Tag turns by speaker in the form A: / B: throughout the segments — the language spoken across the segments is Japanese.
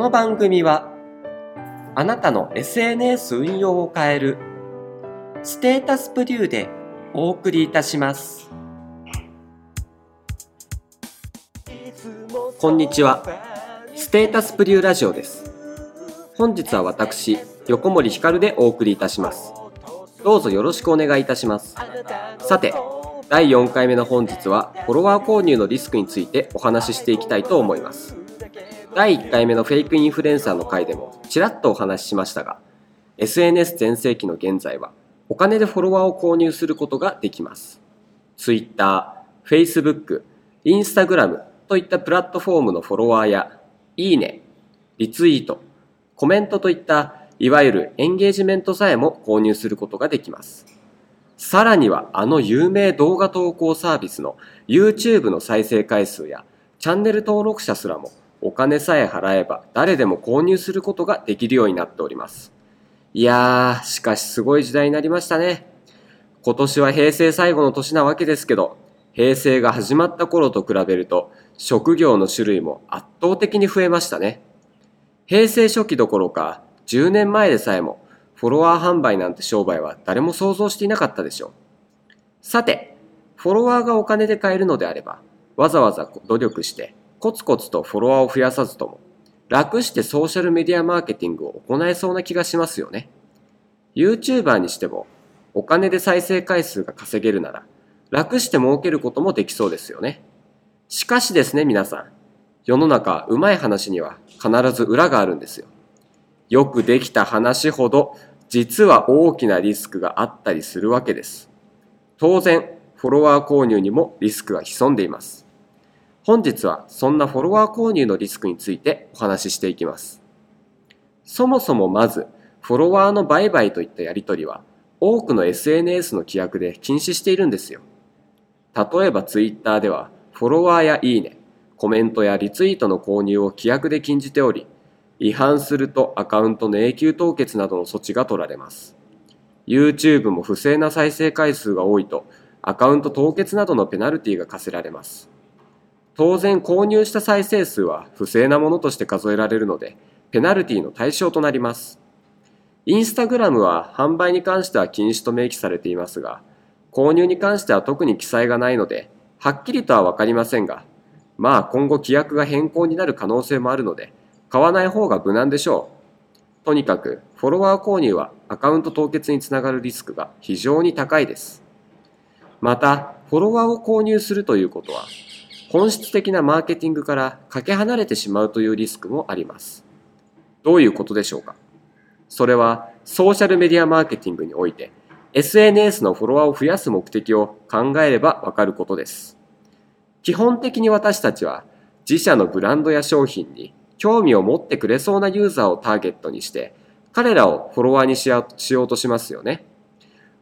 A: の番組はあなたの SNS 運用を変えるステータスプリューでお送りいたします。こんにちは。ステータスプリューラジオです。本日は私横森ひかるでお送りいたします。どうぞよろしくお願いいたします。さて第4回目の本日はフォロワー購入のリスクについてお話ししていきたいと思います。第1回目のフェイクインフルエンサーの回でもちらっとお話ししましたが SNS 全盛期の現在はお金でフォロワーを購入することができます。Twitter、Facebook、Instagram といったプラットフォームのフォロワーやいいね、リツイート、コメントといったいわゆるエンゲージメントさえも購入することができます。さらにはあの有名動画投稿サービスの YouTube の再生回数やチャンネル登録者すらもお金さえ払えば誰でも購入することができるようになっております。いやー、しかしすごい時代になりましたね。今年は平成最後の年なわけですけど、平成が始まった頃と比べると職業の種類も圧倒的に増えましたね。平成初期どころか10年前でさえもフォロワー販売なんて商売は誰も想像していなかったでしょう。さて、フォロワーがお金で買えるのであれば、わざわざ努力してコツコツとフォロワーを増やさずとも、楽してソーシャルメディアマーケティングを行えそうな気がしますよね。YouTuber にしても、お金で再生回数が稼げるなら、楽して儲けることもできそうですよね。しかしですね、皆さん。世の中、うまい話には必ず裏があるんですよ。よくできた話ほど、実は大きなリスクがあったりするわけです。当然、フォロワー購入にもリスクが潜んでいます。本日はそんなフォロワー購入のリスクについてお話ししていきます。そもそもまず、フォロワーの売買といったやり取りは多くの SNS の規約で禁止しているんですよ。例えば Twitter ではフォロワーやいいね、コメントやリツイートの購入を規約で禁じており、違反するとアカウントの永久凍結などの措置が取られます。YouTube も不正な再生回数が多いとアカウント凍結などのペナルティが課せられます。当然購入した再生数は不正なものとして数えられるので、ペナルティの対象となります。インスタグラムは販売に関しては禁止と明記されていますが、購入に関しては特に記載がないので、はっきりとはわかりませんが、まあ今後規約が変更になる可能性もあるので、買わない方が無難でしょう。とにかく、フォロワー購入はアカウント凍結につながるリスクが非常に高いです。また、フォロワーを購入するということは、本質的なマーケティングからかけ離れてしまうというリスクもあります。どういうことでしょうか？それはソーシャルメディアマーケティングにおいて SNS のフォロワーを増やす目的を考えればわかることです。基本的に私たちは自社のブランドや商品に興味を持ってくれそうなユーザーをターゲットにして彼らをフォロワーにしようとしますよね。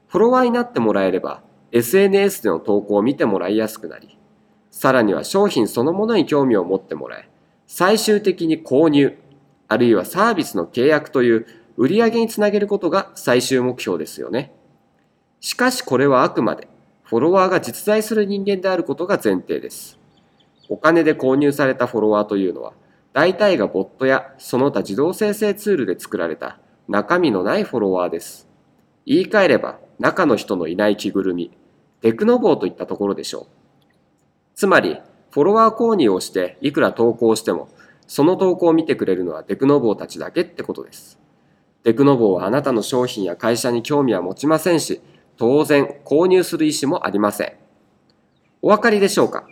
A: フォロワーになってもらえれば SNS での投稿を見てもらいやすくなりさらには商品そのものに興味を持ってもらえ、最終的に購入、あるいはサービスの契約という売上につなげることが最終目標ですよね。しかしこれはあくまでフォロワーが実在する人間であることが前提です。お金で購入されたフォロワーというのは、大体がボットやその他自動生成ツールで作られた中身のないフォロワーです。言い換えれば中の人のいない着ぐるみ、テクノボーといったところでしょう。つまり、フォロワー購入をしていくら投稿しても、その投稿を見てくれるのはテクノボーたちだけってことです。テクノボーはあなたの商品や会社に興味は持ちませんし、当然購入する意思もありません。お分かりでしょうか？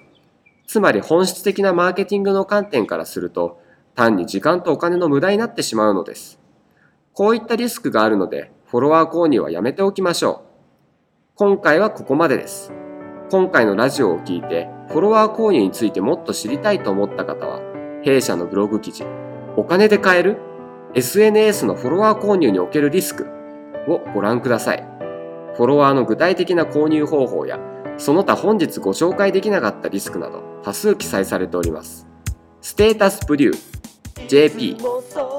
A: つまり本質的なマーケティングの観点からすると、単に時間とお金の無駄になってしまうのです。こういったリスクがあるので、フォロワー購入はやめておきましょう。今回はここまでです。今回のラジオを聞いてフォロワー購入についてもっと知りたいと思った方は弊社のブログ記事お金で買える SNS のフォロワー購入におけるリスクをご覧くださいフォロワーの具体的な購入方法やその他本日ご紹介できなかったリスクなど多数記載されておりますステータスプリュー JP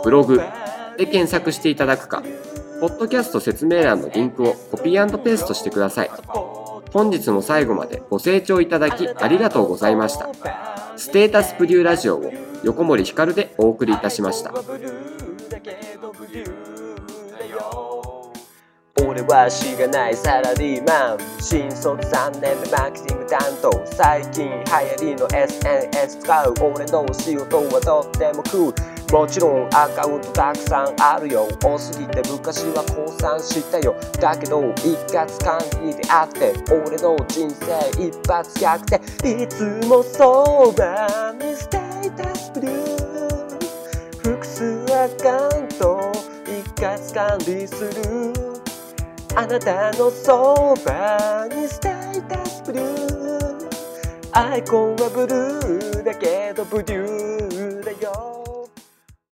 A: ブログで検索していただくかポッドキャスト説明欄のリンクをコピーペーストしてください。本日も最後までご清聴いただきありがとう。ございました。ステータスプリューラジオを横森ひかるでお送りいたしました。
B: 俺はしがないサラリーマン。新卒3年目マーケティング担当。最近流行りの SNS 使う。俺の仕事はとってもクールもちろんアカウントたくさんあるよ。多すぎて昔は降参したよ。だけど一括管理であって俺の人生一発逆転。いつもそばにステータスブルー。複数アカウント一括管理する。あなたのそばにステータスブルー。アイコンはブルーだけどブリュー。